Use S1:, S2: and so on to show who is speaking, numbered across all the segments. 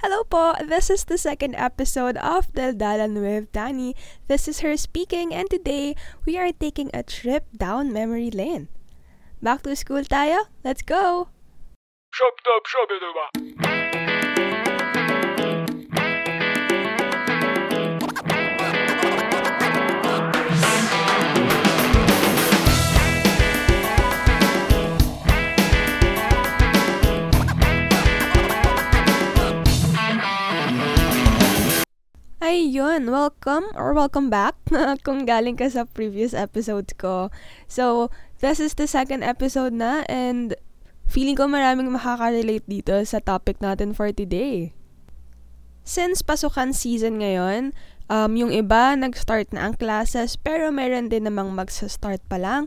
S1: Hello po! This is the second episode of Del Daldalan with Dani. This is her speaking and today we are taking a trip down memory lane. Back to school tayo? Let's go!
S2: Shop top shop ba?
S1: Ayun, welcome or welcome back kung galing ka sa previous episodes ko. So, this is the second episode na and feeling ko maraming makaka-relate dito sa topic natin for today. Since pasukan season ngayon, um, yung iba nag-start na ang classes pero meron din namang magsa-start pa lang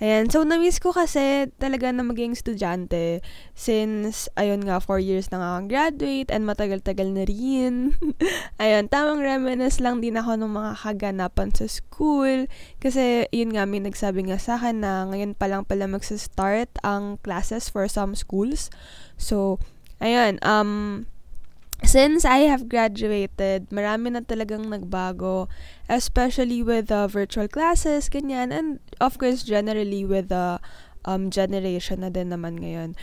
S1: Ayan, so na-miss ko kasi talaga na maging estudyante since, ayun nga, 4 years na nga akong graduate and matagal-tagal na rin. ayun, tamang reminisce lang din ako ng mga kaganapan sa school kasi yun nga, may nagsabi nga sa akin na ngayon pa lang pala magsa-start ang classes for some schools. So, ayun, um, since I have graduated, marami na talagang nagbago, especially with the virtual classes, ganyan, and of course, generally with the um, generation na din naman ngayon.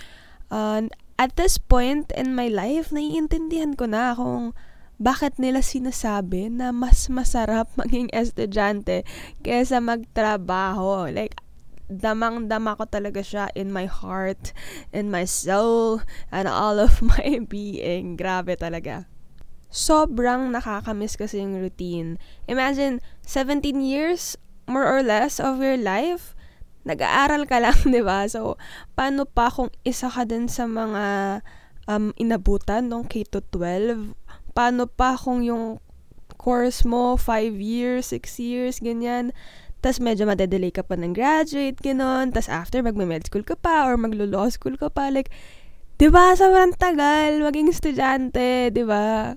S1: Uh, at this point in my life, naiintindihan ko na kung bakit nila sinasabi na mas masarap maging estudyante kaysa magtrabaho. Like, damang-dama ko talaga siya in my heart, in my soul, and all of my being. Grabe talaga. Sobrang nakakamiss kasi yung routine. Imagine, 17 years, more or less, of your life, nag-aaral ka lang, di ba? So, paano pa kung isa ka din sa mga um, inabutan nung K-12? Paano pa kung yung course mo, 5 years, 6 years, ganyan, tas medyo madedelay ka pa ng graduate, gano'n. Tas after, magme-med school ka pa or maglo-law school ka pa. Like, di ba, sobrang tagal maging estudyante, di ba?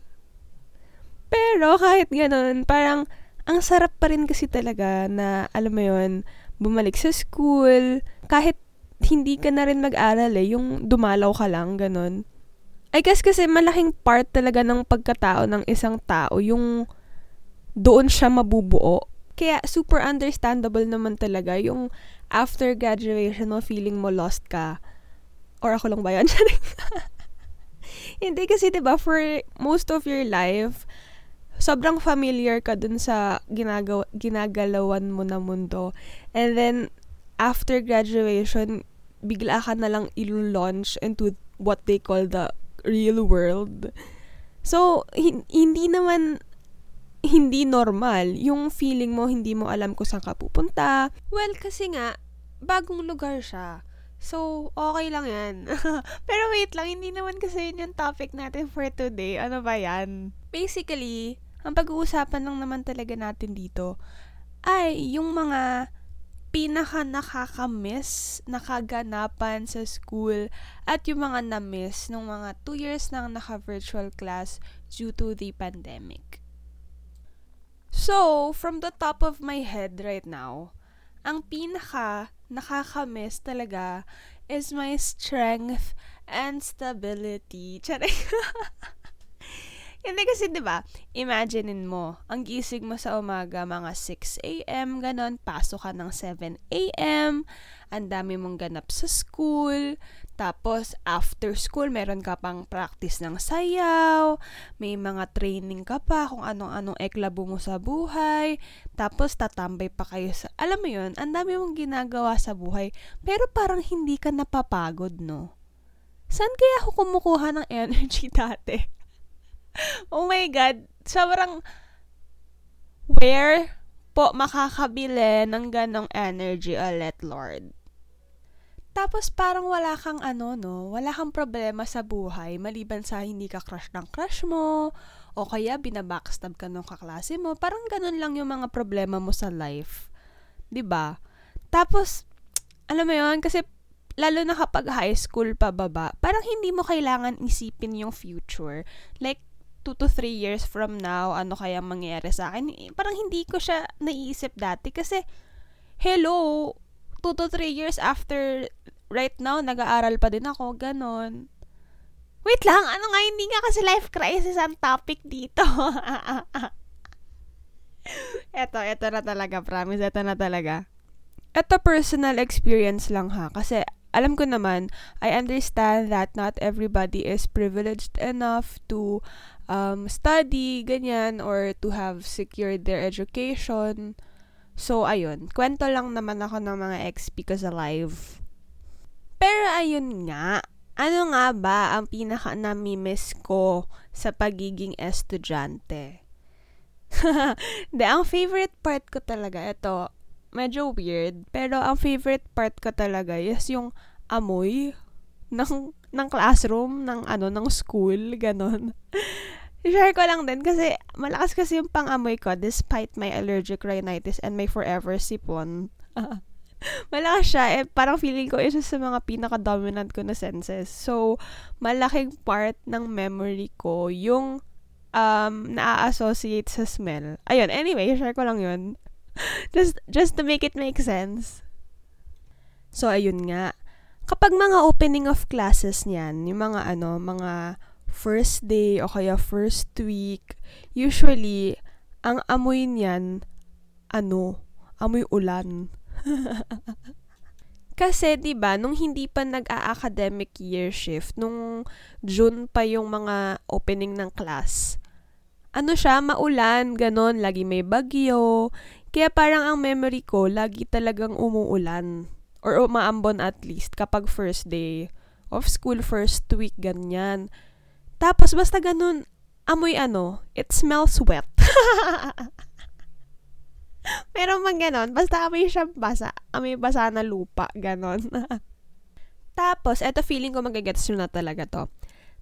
S1: Pero kahit gano'n, parang ang sarap pa rin kasi talaga na, alam mo yon bumalik sa school, kahit hindi ka na rin mag-aral eh, yung dumalaw ka lang, ganun. I guess kasi malaking part talaga ng pagkatao ng isang tao, yung doon siya mabubuo kaya super understandable naman talaga yung after graduation mo feeling mo lost ka. Or ako lang ba yan? Hindi kasi 'di ba for most of your life sobrang familiar ka dun sa ginagawa, ginagalawan mo na mundo. And then after graduation, bigla ka na lang i-launch into what they call the real world. So, hindi naman hindi normal. Yung feeling mo, hindi mo alam kung saan ka pupunta. Well, kasi nga, bagong lugar siya. So, okay lang yan. Pero wait lang, hindi naman kasi yun yung topic natin for today. Ano ba yan? Basically, ang pag-uusapan lang naman talaga natin dito ay yung mga pinaka nakakamiss nakaganapan sa school at yung mga na-miss nung mga 2 years nang naka-virtual class due to the pandemic. So, from the top of my head right now, ang pinaka nakakamiss talaga is my strength and stability. Charay. Hindi kasi 'di ba? Imaginein mo, ang gising mo sa umaga mga 6 AM ganon, pasok ka ng 7 AM, ang dami mong ganap sa school, tapos, after school, meron ka pang practice ng sayaw, may mga training ka pa kung anong-anong eklabo mo sa buhay, tapos tatambay pa kayo sa, alam mo yun, ang dami mong ginagawa sa buhay, pero parang hindi ka napapagod, no? Saan kaya ako kumukuha ng energy dati? oh my God, sobrang, where po makakabili ng ganong energy ulit, Lord? Tapos parang wala kang ano, no? Wala kang problema sa buhay maliban sa hindi ka crush ng crush mo o kaya binabackstab ka ng kaklase mo. Parang ganun lang yung mga problema mo sa life. 'Di ba? Tapos alam mo 'yon kasi lalo na kapag high school pa baba, parang hindi mo kailangan isipin yung future. Like 2 to 3 years from now, ano kaya mangyayari sa akin? Eh, parang hindi ko siya naiisip dati kasi hello, 2 to 3 years after right now, nag-aaral pa din ako, ganon. Wait lang, ano nga, hindi nga kasi life crisis ang topic dito. eto, eto na talaga, promise, eto na talaga. Eto personal experience lang ha, kasi alam ko naman, I understand that not everybody is privileged enough to um, study, ganyan, or to have secured their education. So, ayun, kwento lang naman ako ng mga XP ko sa live. Pero ayun nga, ano nga ba ang pinaka namimiss ko sa pagiging estudyante? De, ang favorite part ko talaga, ito, medyo weird, pero ang favorite part ko talaga is yung amoy ng, ng classroom, ng ano, ng school, ganon. Share ko lang din kasi malakas kasi yung pang-amoy ko despite my allergic rhinitis and my forever sipon. malakas siya. Eh, parang feeling ko isa sa mga pinaka-dominant ko na senses. So, malaking part ng memory ko yung um, na-associate sa smell. Ayun, anyway, share ko lang yun. just, just to make it make sense. So, ayun nga. Kapag mga opening of classes niyan, yung mga ano, mga first day o kaya first week, usually, ang amoy niyan, ano, amoy ulan. Kasi 'di ba nung hindi pa nag-a-academic year shift, nung June pa yung mga opening ng class. Ano siya, maulan, ganon, lagi may bagyo. Kaya parang ang memory ko, lagi talagang umuulan. Or umaambon at least kapag first day of school, first week, ganyan. Tapos basta ganun, amoy ano, it smells wet. Meron man ganon. Basta amoy siyang basa. Amoy basa na lupa. Ganon. Tapos, eto feeling ko magagets nyo na talaga to.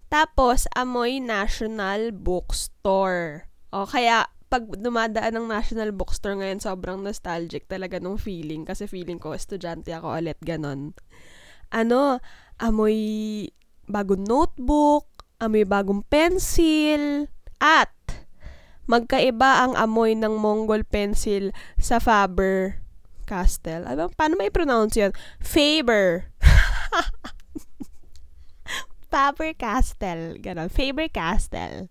S1: Tapos, amoy National Bookstore. O, kaya, pag dumadaan ng National Bookstore ngayon, sobrang nostalgic talaga nung feeling. Kasi feeling ko, estudyante ako ulit, ganon. Ano, amoy bagong notebook, amoy bagong pencil, at magkaiba ang amoy ng Mongol pencil sa Faber Castell. Ano, paano may pronounce yun? Faber. Faber Castell. Ganon. Faber Castell.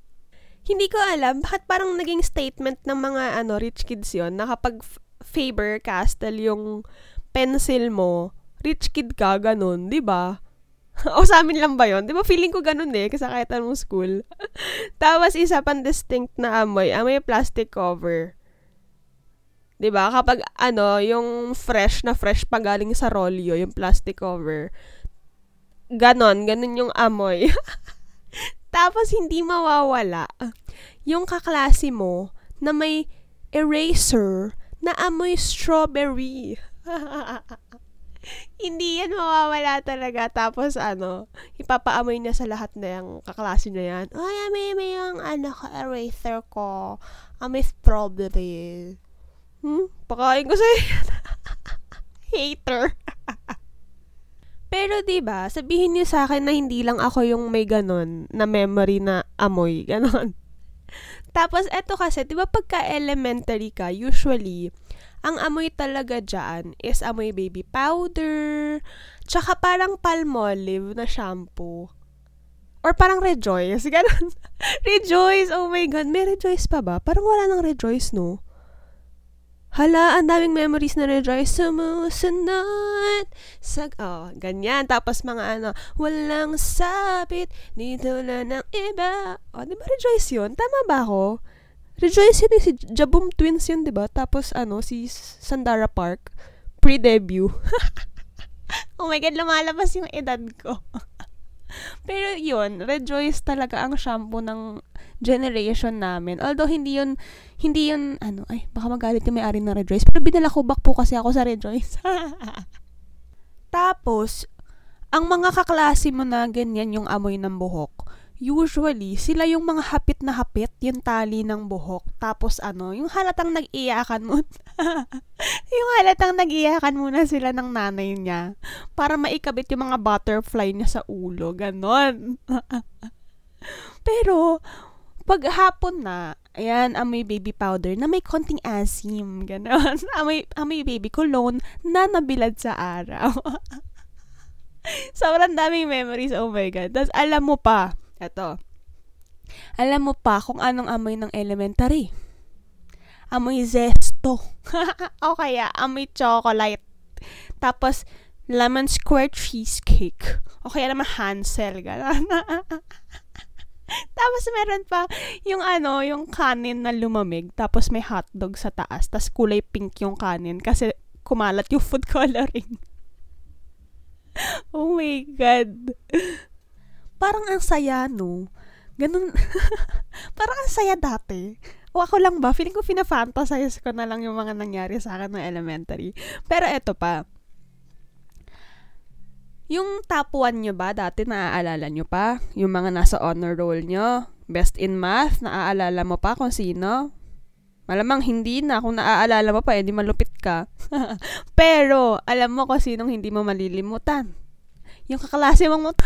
S1: Hindi ko alam, bakit parang naging statement ng mga ano rich kids yon na kapag Faber Castell yung pencil mo, rich kid ka, ganun, di ba? o sa amin lang ba yon? Di ba feeling ko ganun eh, kasi kahit anong school. Tapos isa pang distinct na amoy, amoy plastic cover. 'Di ba? Kapag ano, yung fresh na fresh pa galing sa rolyo, yung plastic cover. Ganon, ganon yung amoy. Tapos hindi mawawala yung kaklase mo na may eraser na amoy strawberry. hindi yan mawawala talaga. Tapos, ano, ipapaamoy niya sa lahat na yung kaklase niya yan. Ay, amoy mo yung, ano, eraser ko. Amoy strawberry. Hmm? Pakain ko sa'yo. Hater. Pero 'di ba, sabihin niyo sa akin na hindi lang ako yung may ganon na memory na amoy, ganon. Tapos eto kasi, 'di ba pagka elementary ka, usually ang amoy talaga dyan is amoy baby powder, tsaka parang palmolive na shampoo. Or parang Rejoice. Ganun. Rejoice! Oh my God. May Rejoice pa ba? Parang wala nang Rejoice, no? Hala, ang daming memories na Rejoice. Sumusunod. Sag, oh, ganyan. Tapos mga ano, walang sabit, dito lang ng iba. Oh, di ba Rejoice yun? Tama ba ako? Rejoice yun eh, si Jabum Twins yun, di ba? Tapos, ano, si Sandara Park, pre-debut. oh my God, lumalabas yung edad ko. Pero yun, Rejoice talaga ang shampoo ng generation namin. Although, hindi yun, hindi yun, ano, ay, baka magalit yung may-ari ng Rejoice. Pero binala ko back po kasi ako sa Rejoice. Tapos, ang mga kaklase mo na ganyan yung amoy ng buhok, usually, sila yung mga hapit na hapit, yung tali ng buhok. Tapos ano, yung halatang nag-iyakan mo. yung halatang nag-iyakan muna sila ng nanay niya para maikabit yung mga butterfly niya sa ulo. Ganon. Pero, pag hapon na, ayan, amoy baby powder na may konting asim. Ganon. amoy, amoy baby cologne na nabilad sa araw. Sobrang daming memories. Oh my God. Tapos alam mo pa, Eto. Alam mo pa kung anong amoy ng elementary? Amoy zesto. o kaya, amoy chocolate. Tapos, lemon square cheesecake. O kaya naman Hansel. Gano'n. tapos meron pa yung ano, yung kanin na lumamig. Tapos may hotdog sa taas. Tapos kulay pink yung kanin. Kasi kumalat yung food coloring. oh my God. Parang ang saya, no? Ganun. parang ang saya dati. O ako lang ba? Feeling ko fina-fantasize ko na lang yung mga nangyari sa akin ng elementary. Pero eto pa. Yung top 1 nyo ba, dati naaalala nyo pa? Yung mga nasa honor roll nyo? Best in math, naaalala mo pa kung sino? Malamang hindi na. Kung naaalala mo pa, edi malupit ka. Pero, alam mo kung sinong hindi mo malilimutan. Yung kaklase mong mut-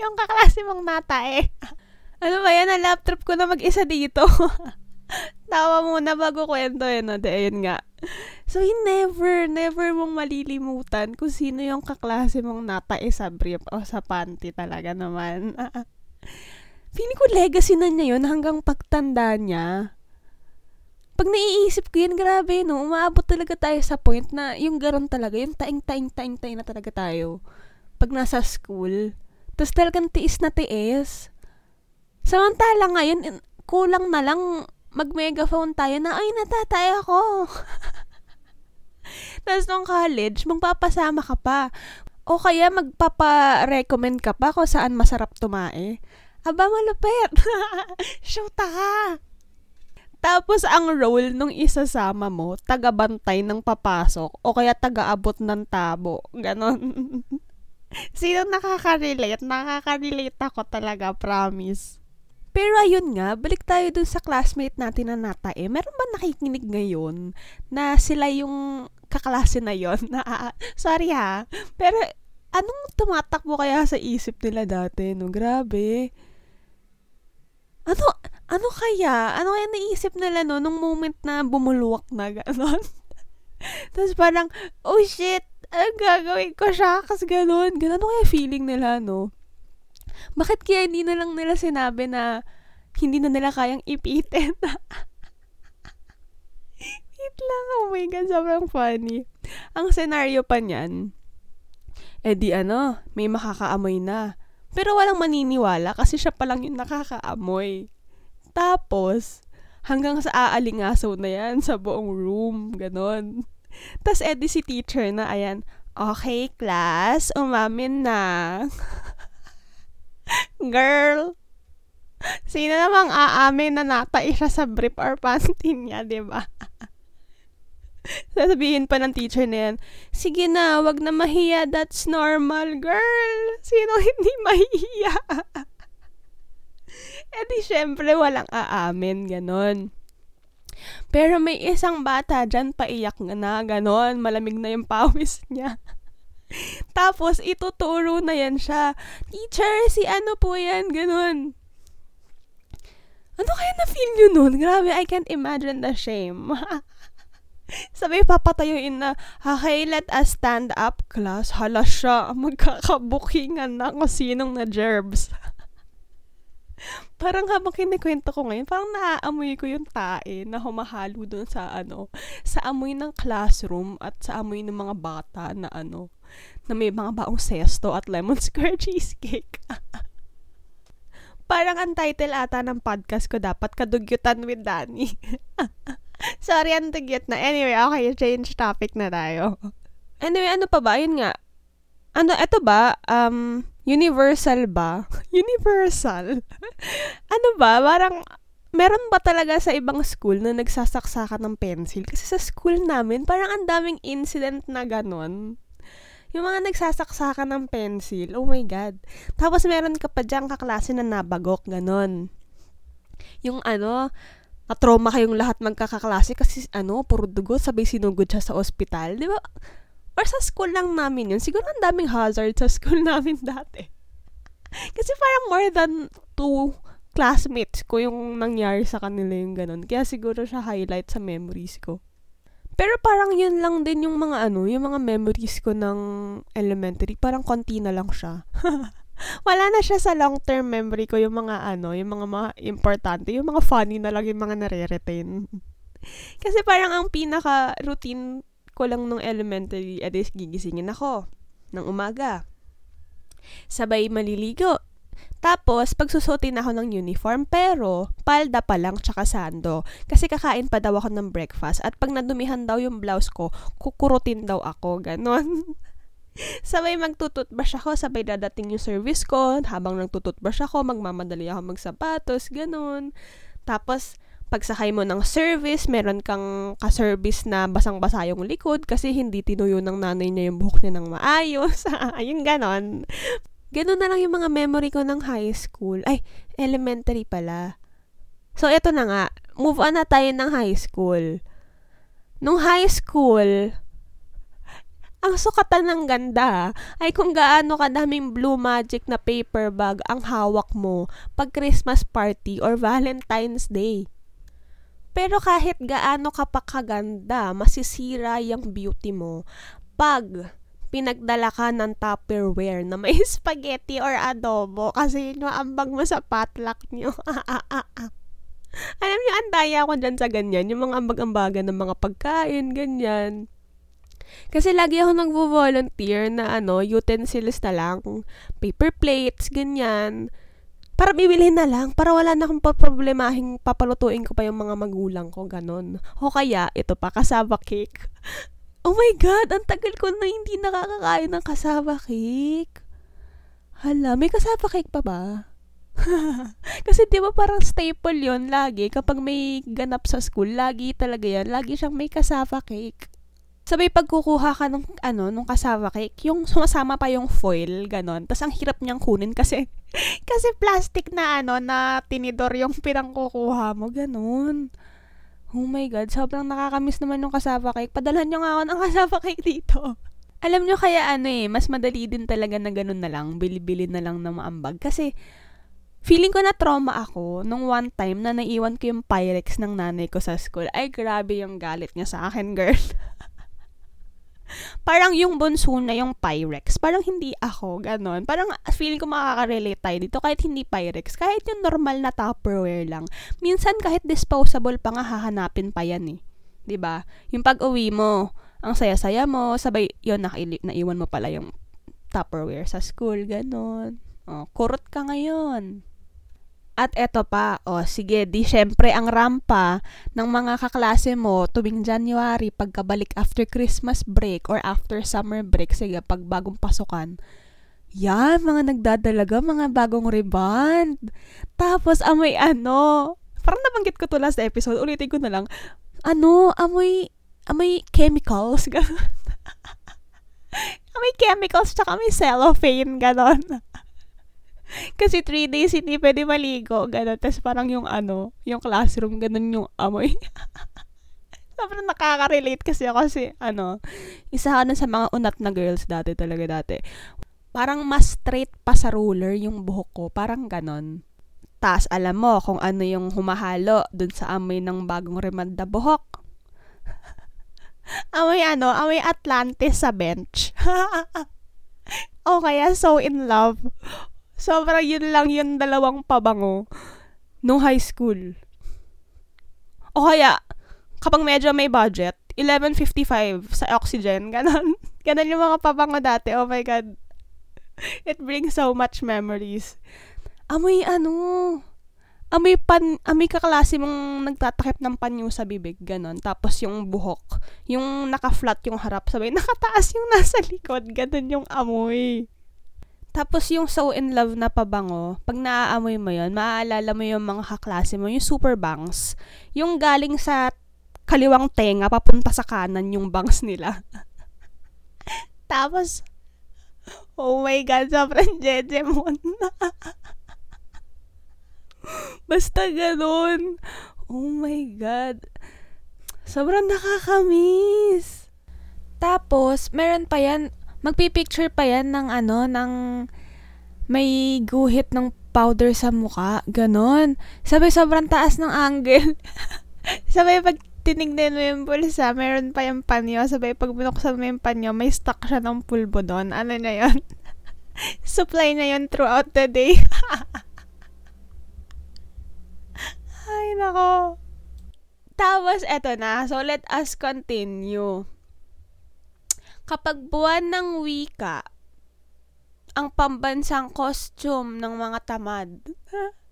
S1: yung kaklase mong nata eh. Ano ba yan? Na laptop ko na mag-isa dito. Tawa muna bago kwento eh, no? Ayun nga. So, never, never mong malilimutan kung sino yung kaklase mong natae sa brief o sa panty talaga naman. Feeling ko legacy na niya yun hanggang pagtanda niya. Pag naiisip ko yun, grabe, no? Umaabot talaga tayo sa point na yung garon talaga, yung taing-taing-taing-taing na talaga tayo. Pag nasa school. Tapos talagang tiis na tiis. Samantala ngayon, kulang na lang mag-megaphone tayo na, ay, natatay ako. Tapos nung college, magpapasama ka pa. O kaya magpapa-recommend ka pa kung saan masarap tumae. Aba, malupit. Shoota ka. Tapos ang role nung isasama mo, taga-bantay ng papasok o kaya taga-abot ng tabo. Ganon. Sino nakaka-relate? Nakaka-relate ako talaga, promise. Pero ayun nga, balik tayo dun sa classmate natin na natae. Meron ba nakikinig ngayon na sila yung kaklase na yon na, sorry ha, pero anong tumatakbo kaya sa isip nila dati, no? Grabe. Ano, ano kaya? Ano kaya naisip nila, no, nung moment na bumulwak na, gano'n? Tapos parang, oh shit, ang gagawin ko siya? Kasi gano'n. Gano'n ano kaya feeling nila, no? bakit kaya hindi na lang nila sinabi na hindi na nila kayang ipitin? Wait lang, oh my God, sobrang funny. Ang scenario pa niyan, eh di ano, may makakaamoy na. Pero walang maniniwala kasi siya pa lang yung nakakaamoy. Tapos, hanggang sa aalingaso na yan sa buong room, ganon. Tapos, edi si teacher na, ayan, okay, class, umamin na. Girl, sino namang aamin na natai siya sa brief or panty niya, ba? Sasabihin pa ng teacher na yan, sige na, wag na mahiya, that's normal, girl. Sino hindi mahiya? E di syempre, walang aamin, ganon. Pero may isang bata dyan, paiyak na, ganon, malamig na yung pawis niya. Tapos, ituturo na yan siya. Teacher, si ano po yan? Ganun. Ano kaya na-feel nyo nun? Grabe, I can't imagine the shame. Sabi, papatayuin na, okay, let us stand up, class. Hala siya, magkakabukingan na kung sinong na gerbs. parang habang kinikwento ko ngayon, parang naaamoy ko yung tae na humahalo dun sa ano, sa amoy ng classroom at sa amoy ng mga bata na ano, na may mga baong sesto at lemon square cheesecake. Parang ang title ata ng podcast ko dapat Kadugyutan with Danny. Sorry, ang dugyot na. Anyway, okay, change topic na tayo. Anyway, ano pa ba? Yun nga. Ano, eto ba? Um, universal ba? universal? ano ba? Parang, meron ba talaga sa ibang school na nagsasaksakan ng pencil? Kasi sa school namin, parang ang daming incident na ganon. Yung mga nagsasaksakan ng pencil, oh my God. Tapos meron ka pa dyan kaklase na nabagok, ganon. Yung ano, na-trauma kayong lahat magkakaklase kasi ano, puro dugo, sabay sinugod siya sa ospital. Di ba? Or sa school lang namin yun. Siguro ang daming hazard sa school namin dati. kasi parang more than two classmates ko yung nangyari sa kanila yung ganun. Kaya siguro siya highlight sa memories ko. Pero parang yun lang din yung mga ano, yung mga memories ko ng elementary. Parang konti na lang siya. wala na siya sa long-term memory ko yung mga ano, yung mga, mga importante, yung mga funny na lang yung mga nare-retain. Kasi parang ang pinaka-routine ko lang nung elementary, edi gigisingin ako ng umaga. Sabay maliligo. Tapos, pagsusutin ako ng uniform, pero palda pa lang tsaka sando. Kasi kakain pa daw ako ng breakfast. At pag nadumihan daw yung blouse ko, kukurutin daw ako. Ganon. sabay magtututbrush ako, sabay dadating yung service ko. Habang nagtututbrush ako, magmamadali ako magsapatos, ganon. Tapos, pagsakay mo ng service, meron kang ka-service na basang-basa yung likod kasi hindi tinuyo ng nanay niya yung buhok niya ng maayos. Ayun, ganon. Ganun na lang yung mga memory ko ng high school. Ay, elementary pala. So, eto na nga. Move on na tayo ng high school. Nung high school, ang sukatan ng ganda ay kung gaano kadaming Blue Magic na paper bag ang hawak mo pag Christmas party or Valentine's Day. Pero kahit gaano ka pa kaganda, masisira yung beauty mo pag pinagdala ka ng Tupperware na may spaghetti or adobo kasi yun ambag mo sa potluck nyo. Alam niyo, ang daya ko dyan sa ganyan. Yung mga ambag-ambagan ng mga pagkain, ganyan. Kasi lagi ako nagvo-volunteer na ano, utensils na lang, paper plates, ganyan. Para bibili na lang, para wala na akong paproblemahin, papalutuin ko pa yung mga magulang ko, ganon. O kaya, ito pa, kasaba cake. Oh my God, ang tagal ko na hindi nakakakain ng kasama cake. Hala, may kasama cake pa ba? Kasi di ba parang staple yon lagi kapag may ganap sa school, lagi talaga yan, lagi siyang may kasama cake. Sabay pagkukuha ka ng ano, nung kasama cake, yung sumasama pa yung foil, ganon. Tapos ang hirap niyang kunin kasi, kasi plastic na ano, na tinidor yung pinangkukuha mo, ganon. Oh my God, sobrang nakakamiss naman yung kasava cake. Padalhan nyo nga ako ng kasava cake dito. Alam nyo kaya ano eh, mas madali din talaga na ganun na lang, bili-bili na lang na maambag. Kasi, feeling ko na trauma ako nung one time na naiwan ko yung Pyrex ng nanay ko sa school. Ay, grabe yung galit niya sa akin, girl. parang yung bunso na yung Pyrex. Parang hindi ako, ganon. Parang feeling ko makaka-relate tayo dito kahit hindi Pyrex. Kahit yung normal na Tupperware lang. Minsan kahit disposable pa nga hahanapin pa yan eh. ba? Yung pag-uwi mo, ang saya-saya mo, sabay yon nakaili- naiwan mo pala yung Tupperware sa school, ganon. Oh, kurot ka ngayon. At eto pa, o oh, sige, di syempre ang rampa ng mga kaklase mo tuwing January pagkabalik after Christmas break or after summer break, sige, pag bagong pasukan. Yan, mga nagdadalaga, mga bagong reband. Tapos amoy ano, parang nabanggit ko to last episode, ulitin ko na lang. Ano, amoy, amoy chemicals, gano'n. amoy chemicals, tsaka may cellophane, gano'n. Kasi three days hindi pwede maligo, gano'n. Tapos parang yung ano, yung classroom, gano'n yung amoy. Sobrang nakaka-relate kasi ako kasi, ano, isa ka na sa mga unat na girls dati talaga dati. Parang mas straight pa sa ruler yung buhok ko. Parang ganon. Tas alam mo kung ano yung humahalo dun sa amoy ng bagong remanda buhok. amoy ano, amoy Atlantis sa bench. o kaya so in love Sobrang yun lang yung dalawang pabango nung high school. O kaya, kapag medyo may budget, 11.55 sa oxygen. Ganon. Ganon yung mga pabango dati. Oh my God. It brings so much memories. Amoy ano, amoy pan, amoy kaklase mong nagtatakip ng panyo sa bibig, ganon. Tapos yung buhok, yung naka-flat yung harap, sabay nakataas yung nasa likod, ganon yung amoy. Tapos yung so in love na pabango, pag naaamoy mo yon maaalala mo yung mga kaklase mo, yung super bangs. Yung galing sa kaliwang tenga, papunta sa kanan yung bangs nila. Tapos, oh my God, sobrang jeje mo na. Basta ganun. Oh my God. Sobrang nakakamiss. Tapos, meron pa yan, magpipicture pa yan ng ano, ng may guhit ng powder sa mukha. Ganon. Sabay sobrang taas ng angle. Sabay pag tinignan mo yung bulsa, meron pa yung panyo. Sabay pag binuksan mo yung panyo, may stock siya ng pulbo doon. Ano na yon Supply na yun throughout the day. Ay, nako. Tapos, eto na. So, let us continue. Kapag buwan ng wika, ang pambansang costume ng mga tamad.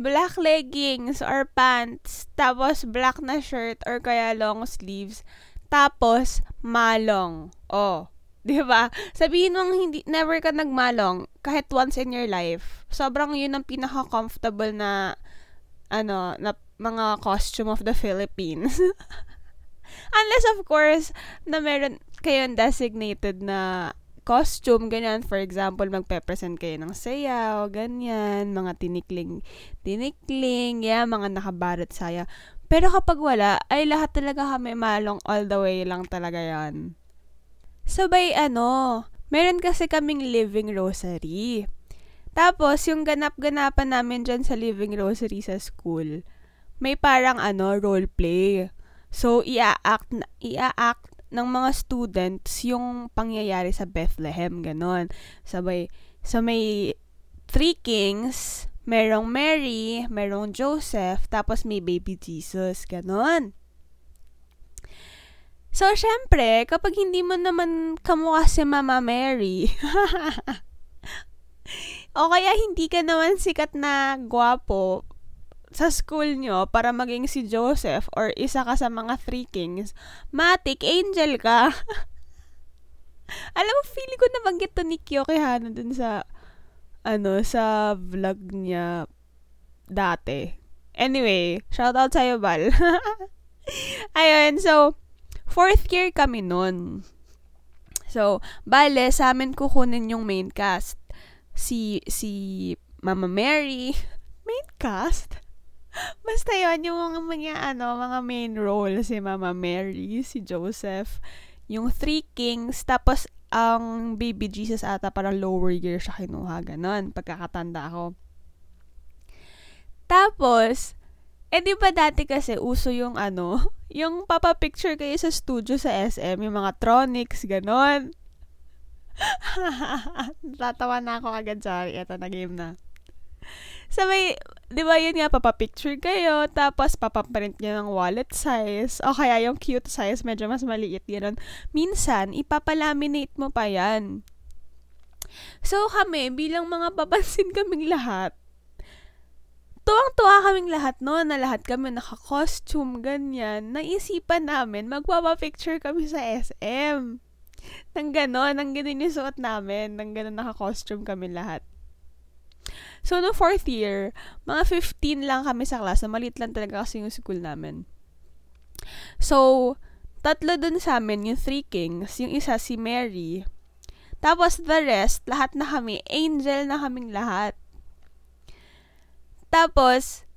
S1: black leggings or pants, tapos black na shirt or kaya long sleeves, tapos malong. Oh, 'di ba? Sabihin mong hindi never ka nagmalong kahit once in your life. Sobrang 'yun ang pinaka-comfortable na ano, na mga costume of the Philippines. Unless of course na meron kayong designated na costume, ganyan. For example, magpe-present kayo ng sayaw, ganyan, mga tinikling, tinikling, yeah, mga nakabarat saya. Pero kapag wala, ay lahat talaga kami malong all the way lang talaga yan. Sabay ano, meron kasi kaming living rosary. Tapos, yung ganap-ganapan namin dyan sa living rosary sa school, may parang ano, role play. So, ia-act, ia-act ng mga students yung pangyayari sa Bethlehem, ganon. Sabay, so may three kings, merong Mary, merong Joseph, tapos may baby Jesus, ganon. So, syempre, kapag hindi mo naman kamukha si Mama Mary, o kaya hindi ka naman sikat na gwapo, sa school nyo para maging si Joseph or isa ka sa mga three kings, matik, angel ka. Alam mo, feeling ko nabanggit to ni Kyo Kihano dun sa, ano, sa vlog niya dati. Anyway, shout out sa'yo, Bal. Ayun, so, fourth year kami nun. So, bale, sa amin kukunin yung main cast. Si, si Mama Mary, main cast? Basta yon yung mga, ano, mga main role, si Mama Mary, si Joseph, yung Three Kings, tapos ang baby Jesus ata parang lower year siya kinuha, ganun, pagkakatanda ko. Tapos, eh di ba dati kasi uso yung ano, yung papapicture kayo sa studio sa SM, yung mga tronics, ganon. Tatawa na ako agad, sorry, eto na game na. Sabay, di ba yun nga, papapicture kayo, tapos papaprint nyo ng wallet size, o kaya yung cute size, medyo mas maliit, gano'n. Minsan, ipapalaminate mo pa yan. So, kami, bilang mga papansin kaming lahat, tuwang-tuwa kaming lahat no, na lahat kami naka-costume, ganyan. Naisipan namin, magpapapicture kami sa SM. Nang gano'n, nang ganun yung suot namin, nang gano'n naka-costume kami lahat. So, no fourth year, mga 15 lang kami sa class. Malit lang talaga kasi yung school namin. So, tatlo dun sa amin, yung three kings, yung isa si Mary. Tapos the rest, lahat na kami, angel na kaming lahat. Tapos,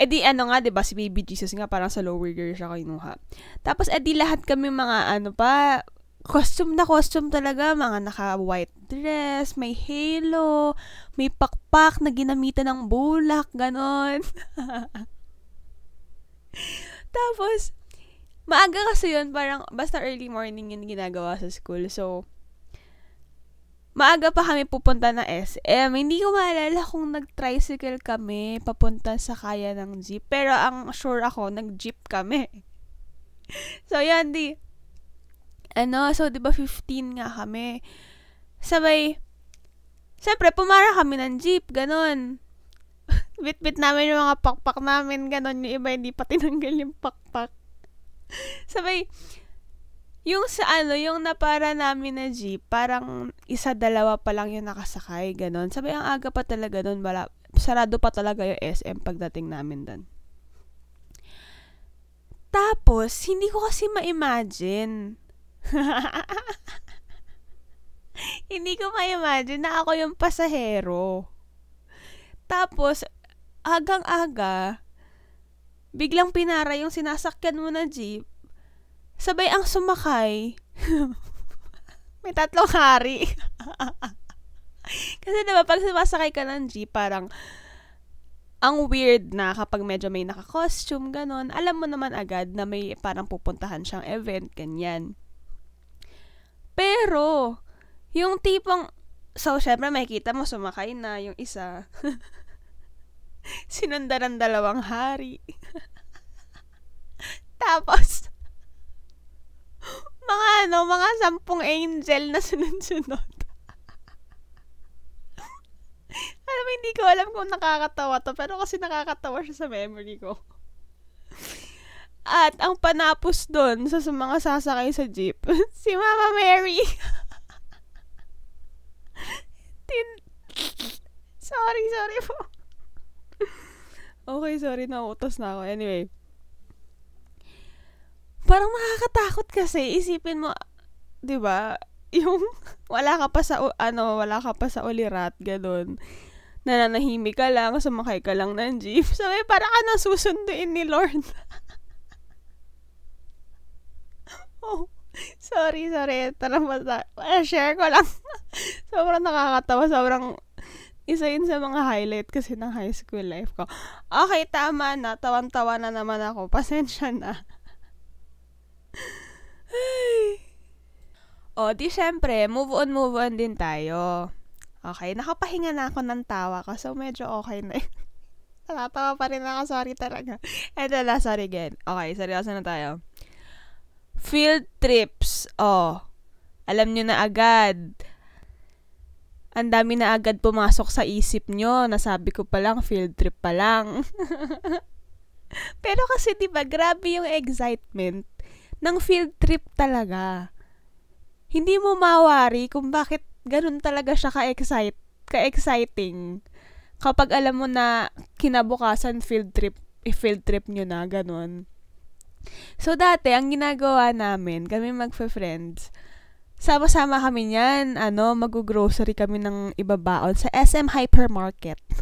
S1: edi ano nga, 'di ba si Baby Jesus nga parang sa lower gear siya kinuha. Tapos edi lahat kami mga ano pa, costume na costume talaga, mga naka-white dress, may halo, may pakpak na ginamitan ng bulak, ganon. Tapos, maaga kasi yun, parang basta early morning yun ginagawa sa school. So, maaga pa kami pupunta na SM. Hindi ko maalala kung nag-tricycle kami papunta sa kaya ng jeep. Pero ang sure ako, nag-jeep kami. so, yan, di ano, so, di ba 15 nga kami. Sabay, syempre, pumara kami ng jeep, ganon. Bit-bit namin yung mga pakpak namin, ganon. Yung iba, hindi pa tinanggal yung pakpak. Sabay, yung sa ano, yung napara namin na jeep, parang isa, dalawa pa lang yung nakasakay, ganon. Sabay, ang aga pa talaga doon, bala, sarado pa talaga yung SM pagdating namin doon. Tapos, hindi ko kasi ma-imagine Hindi ko ma-imagine na ako yung pasahero. Tapos, agang-aga, biglang pinara yung sinasakyan mo na jeep. Sabay ang sumakay. May tatlong hari. Kasi diba, pag sumasakay ka ng jeep, parang ang weird na kapag medyo may naka-costume, ganon, alam mo naman agad na may parang pupuntahan siyang event, ganyan. Pero, yung tipong So, syempre, makikita mo, sumakay na yung isa. Sinundan ng dalawang hari. Tapos, mga ano, mga sampung angel na sunod-sunod. alam mo, hindi ko alam kung nakakatawa to, pero kasi nakakatawa siya sa memory ko. At ang panapos doon sa, mga sasakay sa jeep, si Mama Mary. Tin sorry, sorry po. okay, sorry, nautos na ako. Anyway. Parang nakakatakot kasi. Isipin mo, di ba, yung wala ka pa sa, ano, wala ka pa sa ulirat, ganun. Nananahimik ka lang, sumakay ka lang ng jeep. Sabi, para ka nang susunduin ni Lord. Oh, sorry, sorry. Tara, basta, share ko lang. sobrang nakakatawa, sobrang isa yun sa mga highlight kasi ng high school life ko. Okay, tama na. Tawan-tawa na naman ako. Pasensya na. o, di syempre, move on, move on din tayo. Okay, nakapahinga na ako ng tawa ko, so medyo okay na Nakatawa pa rin ako, sorry talaga. Eto na, sorry again. Okay, seryoso na tayo. Field trips. Oh, alam nyo na agad ang dami na agad pumasok sa isip nyo. Nasabi ko pa lang, field trip pa lang. Pero kasi 'di ba, grabe yung excitement ng field trip talaga. Hindi mo mawari kung bakit ganun talaga siya ka-excite, ka-exciting. Kapag alam mo na kinabukasan field trip, i-field trip nyo na, ganun. So, dati, ang ginagawa namin, kami magfe-friends, Sama-sama kami niyan, ano, mag-grocery kami ng ibabaon sa SM Hypermarket.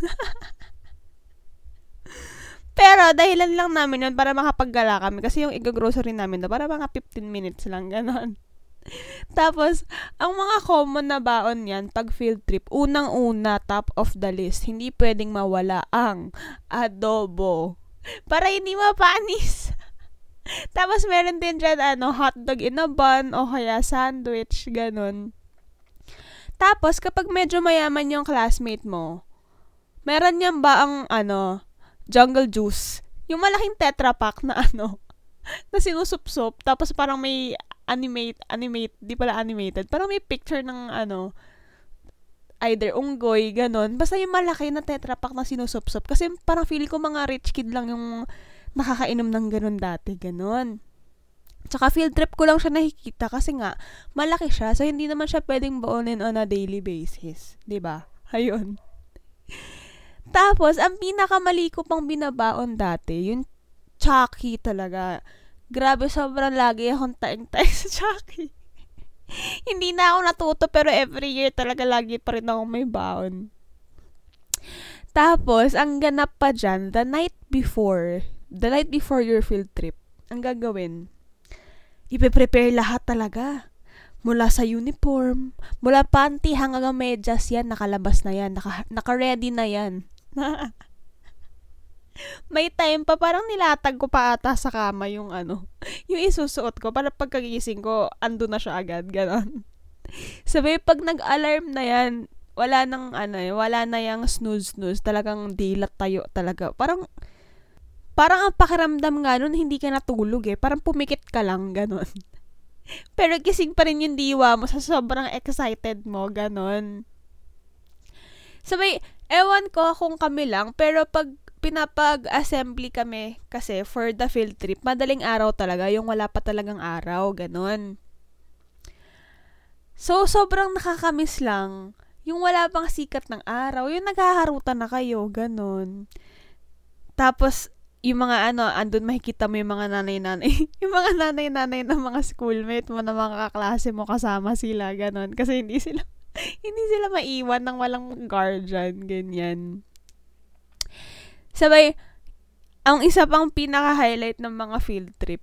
S1: Pero dahilan lang namin yun para makapaggala kami kasi yung i-grocery namin na para mga 15 minutes lang, ganon. Tapos, ang mga common na baon yan pag field trip, unang-una, top of the list, hindi pwedeng mawala ang adobo. Para hindi mapanis. Tapos meron din dyan, ano, hotdog in a bun o kaya sandwich, ganun. Tapos, kapag medyo mayaman yung classmate mo, meron niyan ba ang, ano, jungle juice. Yung malaking tetra pack na, ano, na sinusupsop. Tapos parang may animate, animate, di pala animated. Parang may picture ng, ano, either unggoy, ganun. Basta yung malaki na tetra pack na sinusupsop. Kasi parang feel ko mga rich kid lang yung nakakainom ng ganun dati, ganun. Tsaka field trip ko lang siya nakikita kasi nga, malaki siya. So, hindi naman siya pwedeng baonin on a daily basis. ba diba? Ayun. Tapos, ang pinakamali ko pang binabaon dati, yung Chucky talaga. Grabe, sobrang lagi akong taing-taing sa Chucky. hindi na ako natuto, pero every year talaga lagi pa rin ako may baon. Tapos, ang ganap pa dyan, the night before, the night before your field trip, ang gagawin, ipe-prepare lahat talaga. Mula sa uniform, mula panty hanggang medyas yan, nakalabas na yan, naka, naka-ready na yan. May time pa, parang nilatag ko pa ata sa kama yung ano, yung isusuot ko, para pagkagising ko, ando na siya agad, ganon. Sabi, pag nag-alarm na yan, wala nang ano eh, wala na yung snooze-snooze, talagang dilat tayo talaga. Parang, parang ang pakiramdam nga nun, hindi ka natulog eh. Parang pumikit ka lang, ganon. Pero gising pa rin yung diwa mo sa sobrang excited mo, ganon. Sabay, ewan ko kung kami lang, pero pag pinapag-assembly kami kasi for the field trip, madaling araw talaga, yung wala pa talagang araw, ganon. So, sobrang nakakamiss lang. Yung wala pang sikat ng araw, yung naghaharutan na kayo, ganon. Tapos, yung mga ano, andun makikita mo yung mga nanay-nanay, yung mga nanay-nanay ng mga schoolmate mo na mga kaklase mo kasama sila, ganon. Kasi hindi sila, hindi sila maiwan ng walang guardian, ganyan. Sabay, ang isa pang pinaka-highlight ng mga field trip,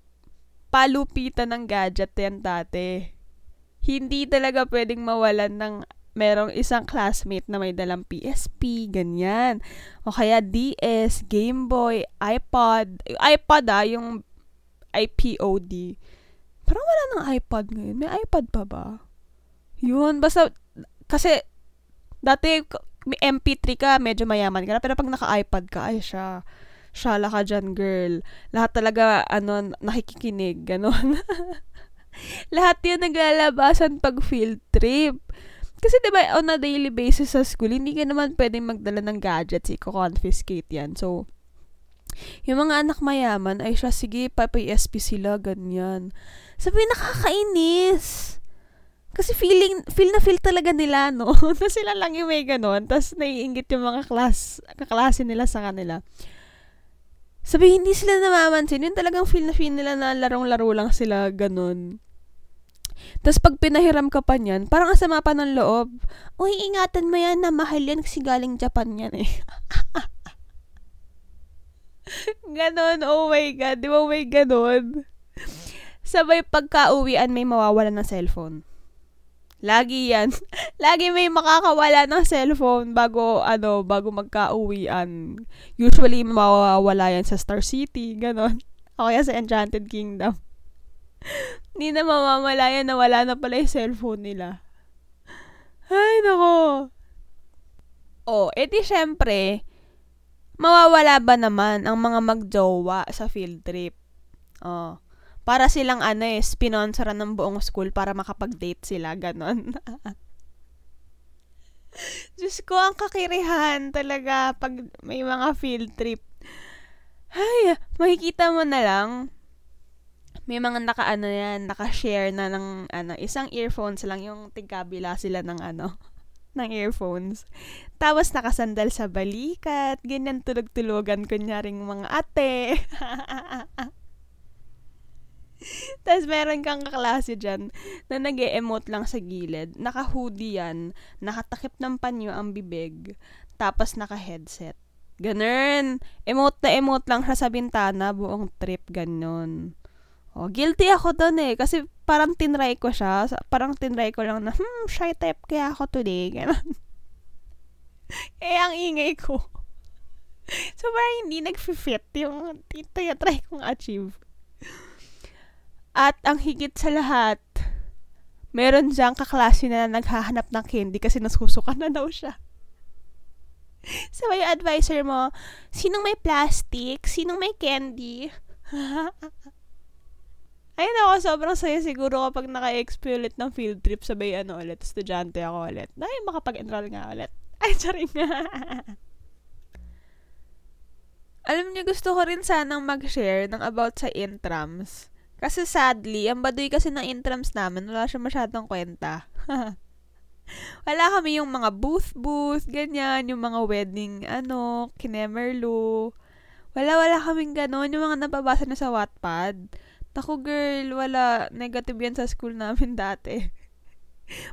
S1: palupitan ng gadget yan dati. Hindi talaga pwedeng mawalan ng merong isang classmate na may dalang PSP, ganyan. O kaya DS, Game Boy, iPod. iPod ah, yung iPod. Parang wala nang iPod ngayon. May iPod pa ba? Yun, basta, kasi, Dati, may MP3 ka, medyo mayaman ka na. Pero pag naka-iPad ka, ay siya, shala ka dyan, girl. Lahat talaga, ano, nakikikinig, ganon. Lahat yun naglalabasan pag field trip. Kasi diba, on a daily basis sa school, hindi ka naman pwedeng magdala ng gadgets, i-confiscate yan. So, yung mga anak mayaman ay siya, sige, papa-ESP sila, ganyan. Sabi, nakakainis. Kasi feeling, feel na feel talaga nila, no? na sila lang yung may ganon. Tapos naiingit yung mga class, kaklase nila sa kanila. Sabi, hindi sila namamansin. Yun talagang feel na feel nila na larong-laro lang sila ganon. Tapos pag pinahiram ka pa niyan, parang asama pa ng loob. Uy, ingatan mo yan na mahal yan kasi galing Japan yan eh. ganon, oh my God. Di ba may ganon? Sabay pagka-uwian may mawawala ng cellphone. Lagi yan. Lagi may makakawala ng cellphone bago, ano, bago magka-uwian. Usually, mawawala yan sa Star City, ganon. O kaya sa Enchanted Kingdom. Hindi na mamamalayan na wala na pala yung cellphone nila. Ay, nako. Oh, edi syempre, mawawala ba naman ang mga magjowa sa field trip? Oh. Para silang ano eh, spinonsoran ng buong school para makapag-date sila, ganon. Diyos ko, ang kakirihan talaga pag may mga field trip. Ay, makikita mo na lang, may mga naka-ano yan, naka-share na ng ano, isang earphones lang yung tigkabila sila ng ano, ng earphones. Tapos nakasandal sa balikat, ganyan tulog-tulogan kunyaring mga ate. Tapos meron kang kaklase dyan na nag emote lang sa gilid. Naka-hoodie yan, nakatakip ng panyo ang bibig, tapos naka-headset. Ganun. Emote na emote lang siya sa bintana, buong trip, ganun. Oh, guilty ako doon eh. Kasi parang tinry ko siya. Parang tinry ko lang na, hmm, shy type kaya ako today. Ganun. eh, ang ingay ko. so, parang hindi nag-fit yung try kong achieve. At ang higit sa lahat, meron diyang kaklase na naghahanap ng candy kasi nasusuka na daw siya. So, yung advisor mo, sinong may plastic? Sinong may candy? Ay, nako, sobrang saya siguro kapag naka-exp ulit ng field trip, sabay ano ulit, estudyante ako ulit. Ay, makapag-enroll nga ulit. Ay, charing nga. Alam niyo, gusto ko rin sanang mag-share ng about sa intrams. Kasi sadly, ang baduy kasi ng intrams namin, wala siya masyadong kwenta. wala kami yung mga booth-booth, ganyan, yung mga wedding, ano, kinemerlo. Wala, wala kaming ganon, yung mga nababasa na sa Wattpad. Naku girl, wala. Negative yan sa school namin dati.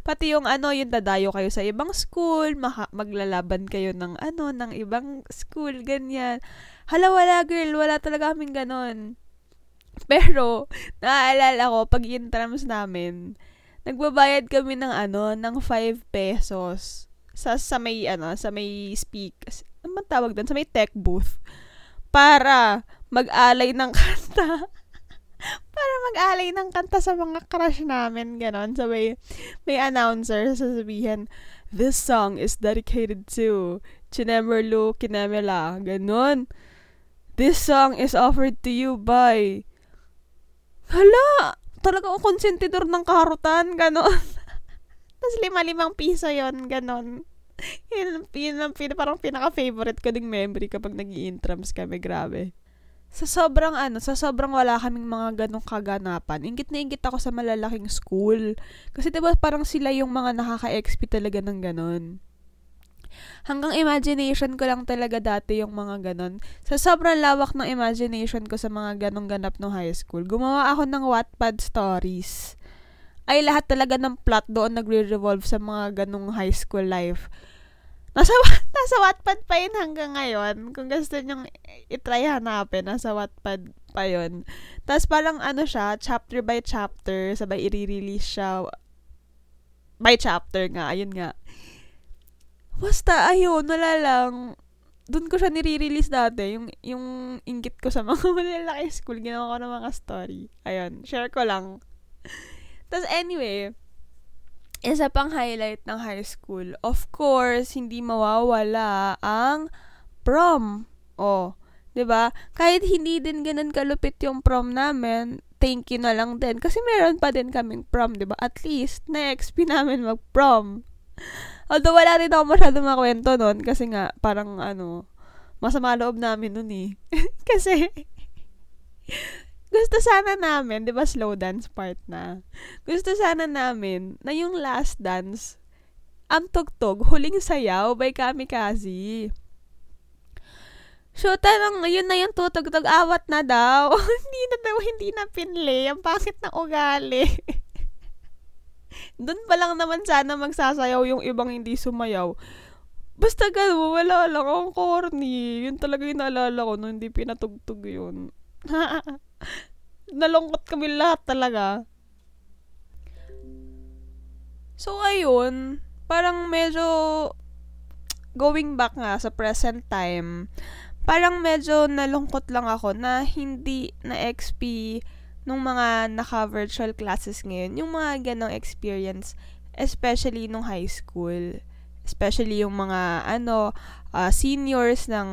S1: Pati yung ano, yung dadayo kayo sa ibang school, maka- maglalaban kayo ng ano, ng ibang school, ganyan. Hala, wala girl, wala talaga kaming ganon. Pero, naaalala ko, pag intrams namin, nagbabayad kami ng ano, ng 5 pesos sa, sa may, ano, sa may speak, ano tawag doon? Sa may tech booth. Para mag-alay ng kanta para mag-alay ng kanta sa mga crush namin, ganon. So, may, may announcer sasabihin, this song is dedicated to Chinemerlu Kinemela, ganon. This song is offered to you by Hala! Talaga ako konsentidor ng karutan, ganon. Tapos lima-limang piso yon ganon. Yun, yun, yun, parang pinaka-favorite ko ding memory kapag nag intrams kami, grabe sa sobrang ano, sa sobrang wala kaming mga ganong kaganapan, ingit na ingit ako sa malalaking school. Kasi 'di ba parang sila yung mga nakaka-XP talaga ng ganon. Hanggang imagination ko lang talaga dati yung mga ganon. Sa sobrang lawak ng imagination ko sa mga ganong ganap no high school, gumawa ako ng Wattpad stories. Ay lahat talaga ng plot doon nagre-revolve sa mga ganong high school life Nasa, nasa Wattpad pa yun hanggang ngayon. Kung gusto nyong itry hanapin, nasa Wattpad pa yun. Tapos parang ano siya, chapter by chapter, sabay i-release siya by chapter nga, ayun nga. Basta, ayun, wala lang. Doon ko siya nire-release dati, yung, yung inggit ko sa mga malalaki school, ginawa ko ng mga story. Ayun, share ko lang. Tapos anyway, isa pang highlight ng high school, of course, hindi mawawala ang prom. Oh, 'di ba? Kahit hindi din ganun kalupit yung prom namin, thank you na lang din kasi meron pa din kaming prom, 'di ba? At least na-XP namin mag-prom. Although wala rin ako masyado makwento noon kasi nga parang ano, masama loob namin noon eh. kasi gusto sana namin, 'di ba, slow dance part na. Gusto sana namin na yung last dance ang tugtog, huling sayaw by Kamikaze. So, tanong, yun na yung tutugtog, awat na daw. hindi na daw, hindi na pinli. Ang bakit na ugali. Doon pa lang naman sana magsasayaw yung ibang hindi sumayaw. Basta gano'n, wala lang. Ang corny. Yun talaga yung naalala ko nung hindi pinatugtog yun. Nalungkot kami lahat talaga. So, ayun, parang medyo going back nga sa present time, parang medyo nalungkot lang ako na hindi na XP nung mga naka-virtual classes ngayon. Yung mga ganong experience, especially nung high school. Especially yung mga, ano, uh, seniors ng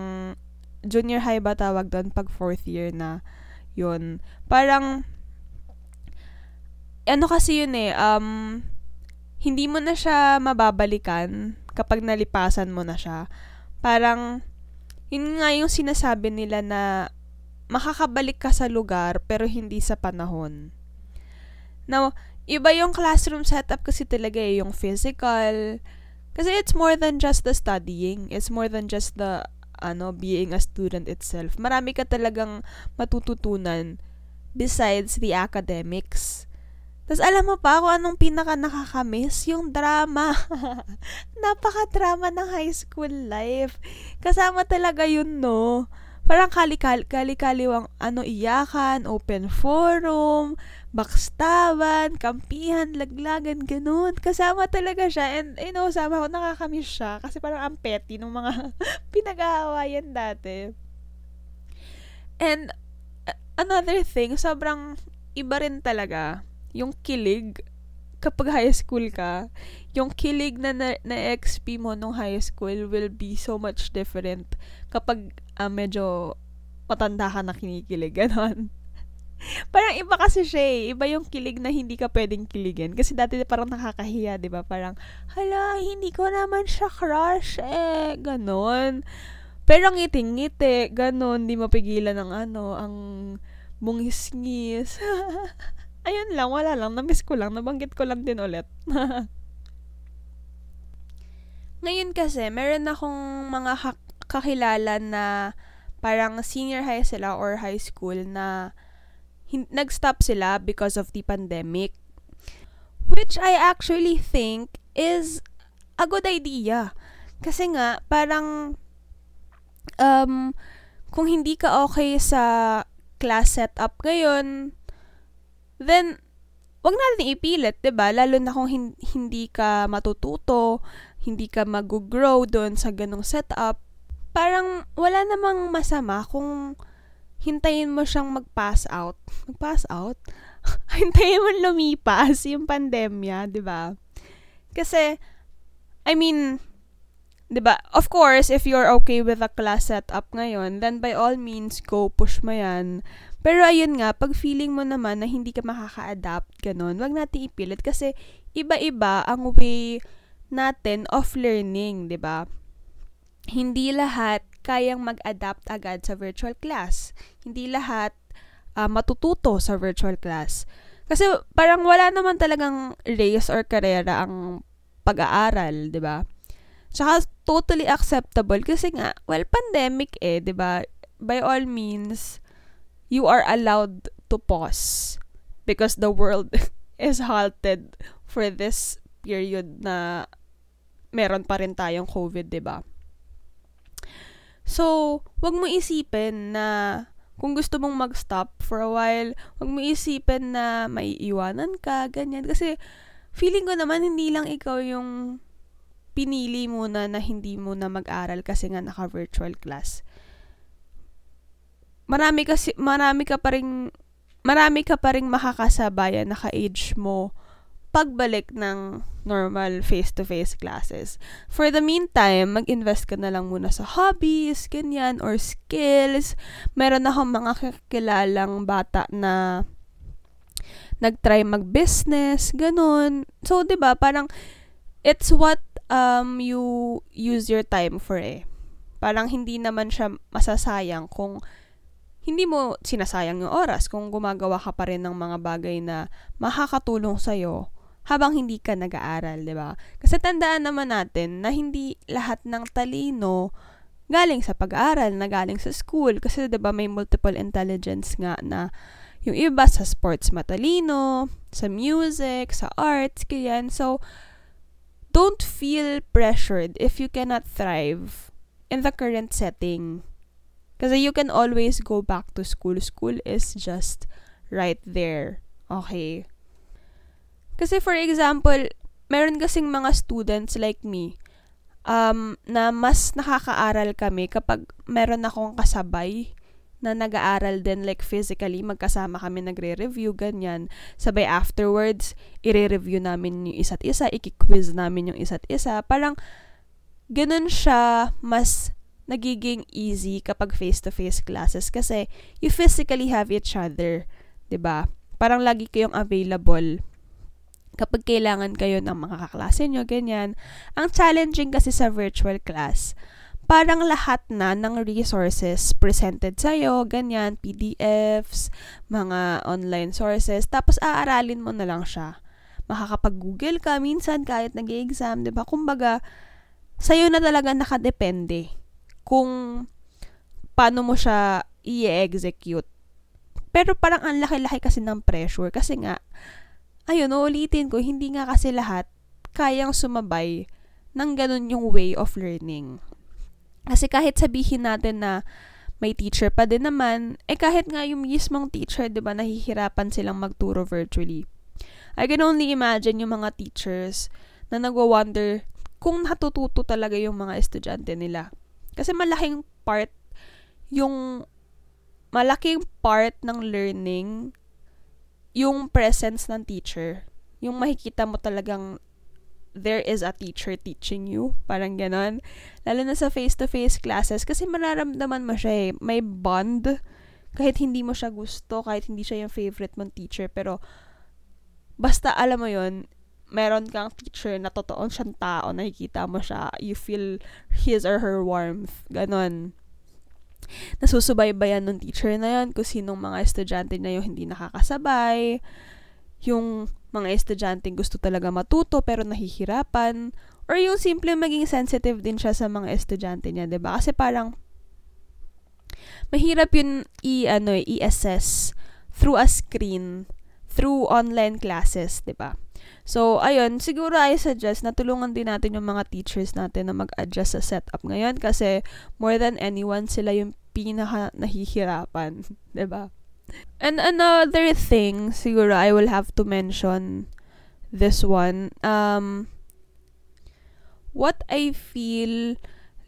S1: junior high ba tawag doon pag fourth year na yun. Parang, ano kasi yun eh, um, hindi mo na siya mababalikan kapag nalipasan mo na siya. Parang, yun nga yung sinasabi nila na makakabalik ka sa lugar pero hindi sa panahon. Now, iba yung classroom setup kasi talaga eh, yung physical. Kasi it's more than just the studying. It's more than just the ano, being a student itself. Marami ka talagang matututunan besides the academics. Tapos alam mo pa kung anong pinaka nakakamiss? Yung drama. Napaka-drama ng high school life. Kasama talaga yun, no? Parang kali-kali, kali-kaliwang ano iyakan, open forum, backstaban, kampihan, laglagan, ganun. Kasama talaga siya. And, you know, sama ko, nakakamiss siya. Kasi parang ang petty ng mga pinag-aawayan dati. And, another thing, sobrang iba rin talaga yung kilig kapag high school ka, yung kilig na, na, na XP mo nung high school will be so much different kapag uh, medyo matanda ka na kinikilig. Ganon. parang iba kasi siya eh. Iba yung kilig na hindi ka pwedeng kiligin. Kasi dati parang nakakahiya, di ba? Parang, hala, hindi ko naman siya crush eh. Ganon. Pero ngiti-ngiti, ganon, di mapigilan ng ano, ang mungis-ngis. ayun lang, wala lang. Namiss ko lang. Nabanggit ko lang din ulit. Ngayon kasi, meron akong mga kakilala na parang senior high sila or high school na hin- nag-stop sila because of the pandemic. Which I actually think is a good idea. Kasi nga, parang um, kung hindi ka okay sa class setup ngayon, then, wag natin ipilit, 'di ba? Lalo na kung hin- hindi ka matututo, hindi ka mag-grow doon sa ganong setup. Parang wala namang masama kung hintayin mo siyang mag-pass out. Mag-pass out? hintayin mo lumipas yung pandemya, 'di ba? Kasi I mean, 'di ba? Of course, if you're okay with the class setup ngayon, then by all means go push mo 'yan. Pero ayun nga, pag feeling mo naman na hindi ka makaka-adapt, ganun, wag natin ipilit kasi iba-iba ang way natin of learning, 'di ba? Hindi lahat kayang mag-adapt agad sa virtual class. Hindi lahat uh, matututo sa virtual class. Kasi parang wala naman talagang race or karera ang pag-aaral, 'di ba? Tsaka totally acceptable kasi nga, well, pandemic eh, 'di ba? By all means, you are allowed to pause because the world is halted for this period na meron pa rin tayong COVID, 'di ba? So, wag mo isipin na kung gusto mong mag-stop for a while, wag mo isipin na may iwanan ka, ganyan. Kasi, feeling ko naman hindi lang ikaw yung pinili muna na hindi mo na mag-aral kasi nga naka-virtual class marami kasi marami ka pa ring marami ka pa ring makakasabayan na ka-age mo pagbalik ng normal face-to-face classes. For the meantime, mag-invest ka na lang muna sa hobbies, ganyan, or skills. Meron akong mga kilalang bata na nag-try mag-business, ganun. So, 'di ba, parang it's what um you use your time for eh. Parang hindi naman siya masasayang kung hindi mo sinasayang yung oras kung gumagawa ka pa rin ng mga bagay na makakatulong sa'yo habang hindi ka nag-aaral, di ba? Kasi tandaan naman natin na hindi lahat ng talino galing sa pag-aaral, na galing sa school. Kasi, di ba, may multiple intelligence nga na yung iba sa sports matalino, sa music, sa arts, ganyan. So, don't feel pressured if you cannot thrive in the current setting. Kasi you can always go back to school. School is just right there. Okay? Kasi for example, meron kasing mga students like me um, na mas nakakaaral kami kapag meron akong kasabay na nag-aaral din like physically, magkasama kami nagre-review, ganyan. Sabay afterwards, ire-review namin yung isa't isa, iki-quiz namin yung isa't isa. Parang, ganun siya mas nagiging easy kapag face-to-face classes kasi you physically have each other, 'di ba? Parang lagi kayong available kapag kailangan kayo ng mga kaklase nyo, ganyan. Ang challenging kasi sa virtual class, parang lahat na ng resources presented sa'yo, ganyan, PDFs, mga online sources, tapos aaralin mo na lang siya. Makakapag-google ka minsan kahit nag exam di ba? Kumbaga, sa'yo na talaga nakadepende kung paano mo siya i-execute. Pero parang ang laki-laki kasi ng pressure kasi nga, ayun, uulitin ko, hindi nga kasi lahat kayang sumabay ng ganun yung way of learning. Kasi kahit sabihin natin na may teacher pa din naman, eh kahit nga yung mismong teacher, di ba, nahihirapan silang magturo virtually. I can only imagine yung mga teachers na nagwa-wonder kung natututo talaga yung mga estudyante nila. Kasi malaking part yung malaking part ng learning yung presence ng teacher. Yung makikita mo talagang there is a teacher teaching you. Parang ganon. Lalo na sa face-to-face classes kasi mararamdaman mo siya eh. May bond. Kahit hindi mo siya gusto, kahit hindi siya yung favorite mong teacher. Pero, basta alam mo yon meron kang teacher na totoo siyang tao, nakikita mo siya, you feel his or her warmth. Ganon nasusubaybayan ng teacher na yon kung sinong mga estudyante na yung hindi nakakasabay, yung mga estudyante gusto talaga matuto pero nahihirapan, or yung simple maging sensitive din siya sa mga estudyante niya, 'di ba? Kasi parang mahirap yun i ano i-assess through a screen, through online classes, 'di ba? So, ayun, siguro I suggest na tulungan din natin yung mga teachers natin na mag-adjust sa setup ngayon kasi more than anyone, sila yung pinaka nahihirapan, 'di ba? And another thing, siguro I will have to mention this one. Um what I feel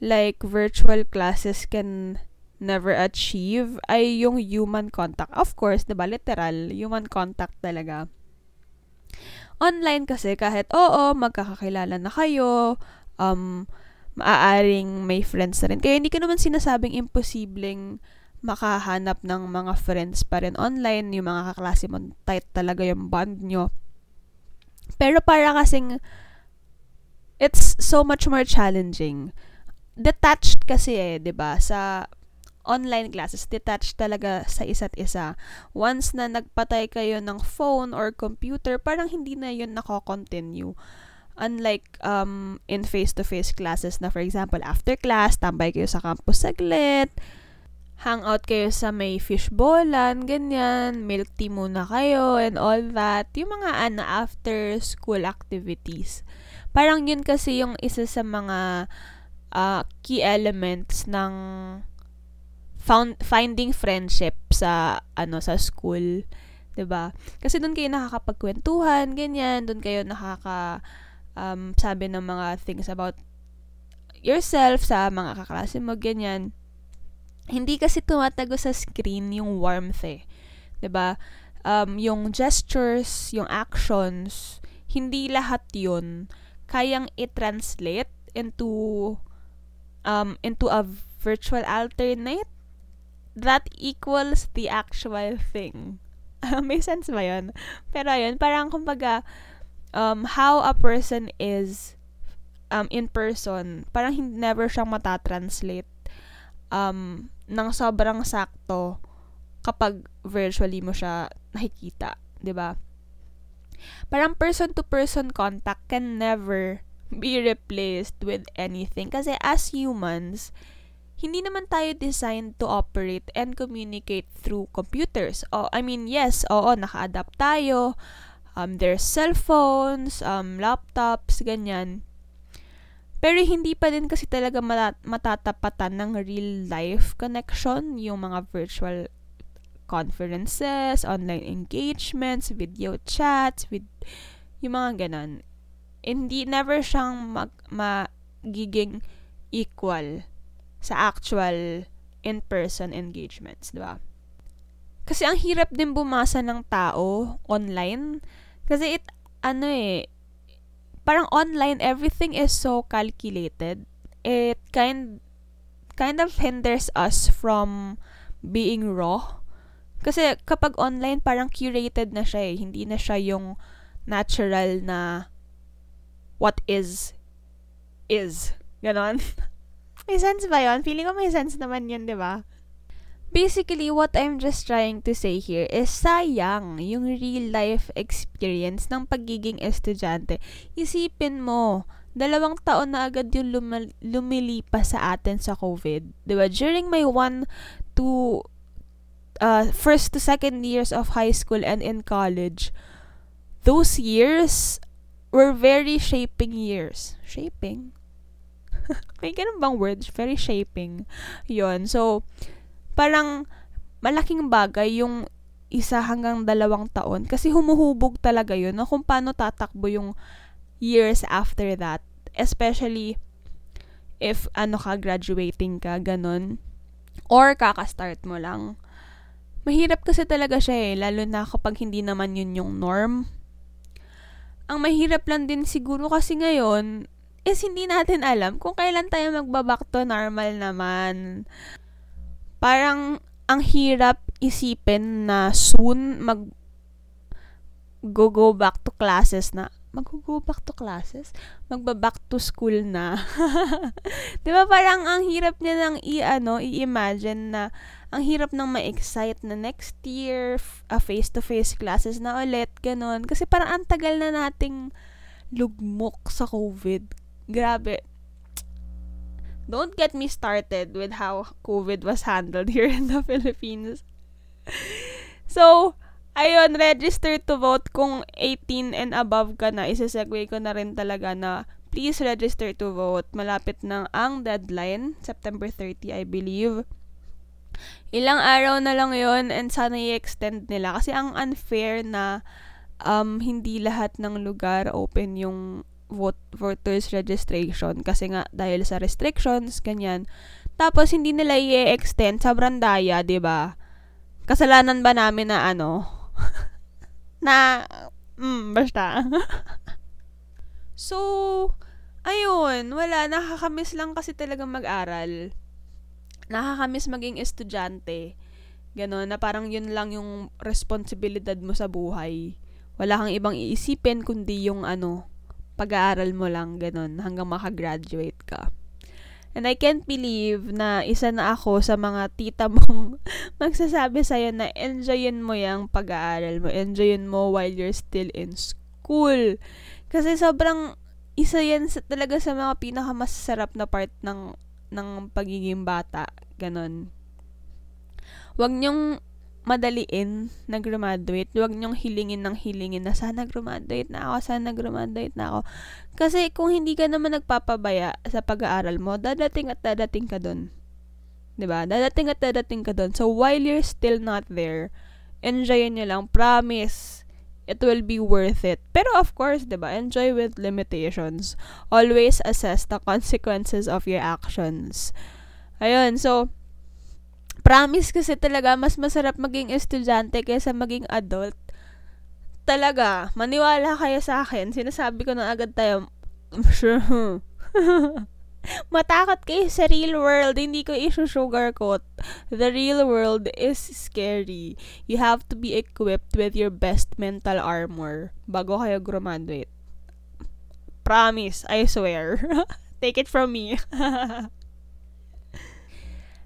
S1: like virtual classes can never achieve ay yung human contact. Of course, 'di ba? Literal, human contact talaga. Online kasi kahit oo, magkakakilala na kayo, um, maaaring may friends na rin. Kaya hindi ko naman sinasabing imposibleng makahanap ng mga friends pa rin online, yung mga kaklase mo, tight talaga yung bond nyo. Pero para kasing, it's so much more challenging. Detached kasi eh, ba diba? Sa online classes, detached talaga sa isa't isa. Once na nagpatay kayo ng phone or computer, parang hindi na yun nako-continue. Unlike um, in face-to-face classes na for example, after class, tambay kayo sa campus saglit, hangout kayo sa may fishbowlan, ganyan, milk tea muna kayo, and all that. Yung mga ano, after school activities. Parang yun kasi yung isa sa mga uh, key elements ng found, finding friendship sa ano sa school, 'di ba? Kasi doon kayo nakakapagkwentuhan, ganyan, doon kayo nakaka um, sabi ng mga things about yourself sa mga kaklase mo, ganyan. Hindi kasi tumatago sa screen yung warmth eh. 'Di ba? Um, yung gestures, yung actions, hindi lahat yun kayang i-translate into um, into a virtual alternate that equals the actual thing. May sense ba yun? Pero yun, parang kumbaga, um, how a person is um, in person, parang hindi never siyang matatranslate um, ng sobrang sakto kapag virtually mo siya nakikita, 'di ba? Parang person-to-person contact can never be replaced with anything. Kasi as humans, hindi naman tayo designed to operate and communicate through computers. Oh, I mean, yes, oo, naka-adapt tayo. Um, there's cellphones, um, laptops, ganyan. Pero hindi pa din kasi talaga matatapatan ng real life connection, yung mga virtual conferences, online engagements, video chats, with yung mga ganon hindi never siyang mag, magiging equal sa actual in-person engagements, di ba? Kasi ang hirap din bumasa ng tao online. Kasi it, ano eh, parang online, everything is so calculated. It kind, kind of hinders us from being raw. Kasi kapag online, parang curated na siya eh. Hindi na siya yung natural na what is, is. Ganon. may sense ba yon? Feeling ko may sense naman yun, di ba? Basically, what I'm just trying to say here is sayang yung real life experience ng pagiging estudyante. Isipin mo, dalawang taon na agad yung lum- lumilipas sa atin sa COVID. Ba? During my one to uh, first to second years of high school and in college, those years were very shaping years. Shaping? May ganun bang word? Very shaping. yon So, parang malaking bagay yung isa hanggang dalawang taon kasi humuhubog talaga yun no, kung paano tatakbo yung years after that. Especially if ano ka, graduating ka, ganun. Or kaka-start mo lang. Mahirap kasi talaga siya eh, lalo na kapag hindi naman yun yung norm ang mahirap lang din siguro kasi ngayon is hindi natin alam kung kailan tayo magbaback to normal naman. Parang ang hirap isipin na soon mag go go back to classes na mag-go back to classes, magba-back to school na. 'Di ba parang ang hirap niya nang i-ano, i-imagine na ang hirap nang ma-excite na next year, a face-to-face classes na ulit, ganun. Kasi parang ang tagal na nating lugmok sa COVID. Grabe. Don't get me started with how COVID was handled here in the Philippines. So, ayun, register to vote kung 18 and above ka na. Isa-segue ko na rin talaga na please register to vote. Malapit nang ang deadline, September 30, I believe. Ilang araw na lang yon and sana i-extend nila. Kasi ang unfair na um, hindi lahat ng lugar open yung vote, voters registration. Kasi nga, dahil sa restrictions, ganyan. Tapos, hindi nila i-extend sa Brandaya, ba diba? Kasalanan ba namin na ano? na, mm, basta. so, ayun, wala, nakakamiss lang kasi talagang mag-aral nakakamiss maging estudyante. Ganon, na parang yun lang yung responsibilidad mo sa buhay. Wala kang ibang iisipin kundi yung ano, pag-aaral mo lang, ganon, hanggang makagraduate ka. And I can't believe na isa na ako sa mga tita mong magsasabi sa'yo na enjoyin mo yung pag-aaral mo. Enjoyin mo while you're still in school. Kasi sobrang isa yan sa, talaga sa mga pinakamasarap na part ng ng pagiging bata. Ganon. Huwag niyong madaliin na graduate. Huwag niyong hilingin ng hilingin na sana graduate na ako, sana graduate na ako. Kasi kung hindi ka naman nagpapabaya sa pag-aaral mo, dadating at dadating ka dun. ba diba? Dadating at dadating ka dun. So, while you're still not there, enjoyin niyo lang. Promise it will be worth it. Pero of course, 'di ba? Enjoy with limitations. Always assess the consequences of your actions. Ayun, so promise kasi talaga mas masarap maging estudyante kaysa maging adult. talaga. Maniwala kayo sa akin. Sinasabi ko na agad tayo. Matakot kayo sa real world. Hindi ko issue-sugarcoat. The real world is scary. You have to be equipped with your best mental armor bago kayo graduate. Promise. I swear. Take it from me.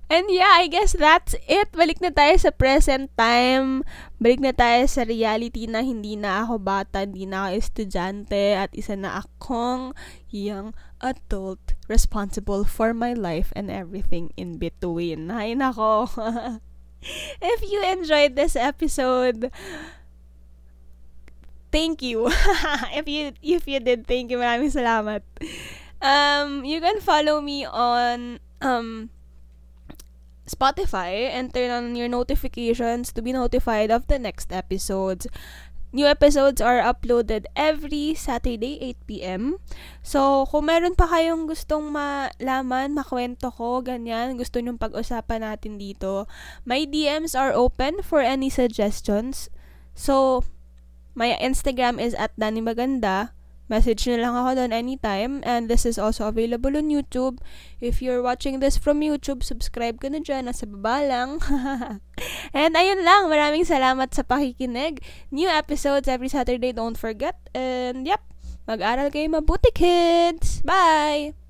S1: And yeah, I guess that's it. Balik na tayo sa present time. Balik na tayo sa reality na hindi na ako bata, hindi na ako estudyante, at isa na akong young adult responsible for my life and everything in between. Hay nako. If you enjoyed this episode, thank you. if you if you did, thank you. Maraming salamat. Um, you can follow me on um Spotify and turn on your notifications to be notified of the next episodes. New episodes are uploaded every Saturday, 8 p.m. So, kung meron pa kayong gustong malaman, makwento ko, ganyan, gusto nyong pag-usapan natin dito, my DMs are open for any suggestions. So, my Instagram is at Dani Maganda. Message nyo lang ako doon anytime. And this is also available on YouTube. If you're watching this from YouTube, subscribe ka na dyan. Nasa baba lang. and ayun lang. Maraming salamat sa pakikinig. New episodes every Saturday. Don't forget. And yep. Mag-aral kayo mabuti, kids. Bye!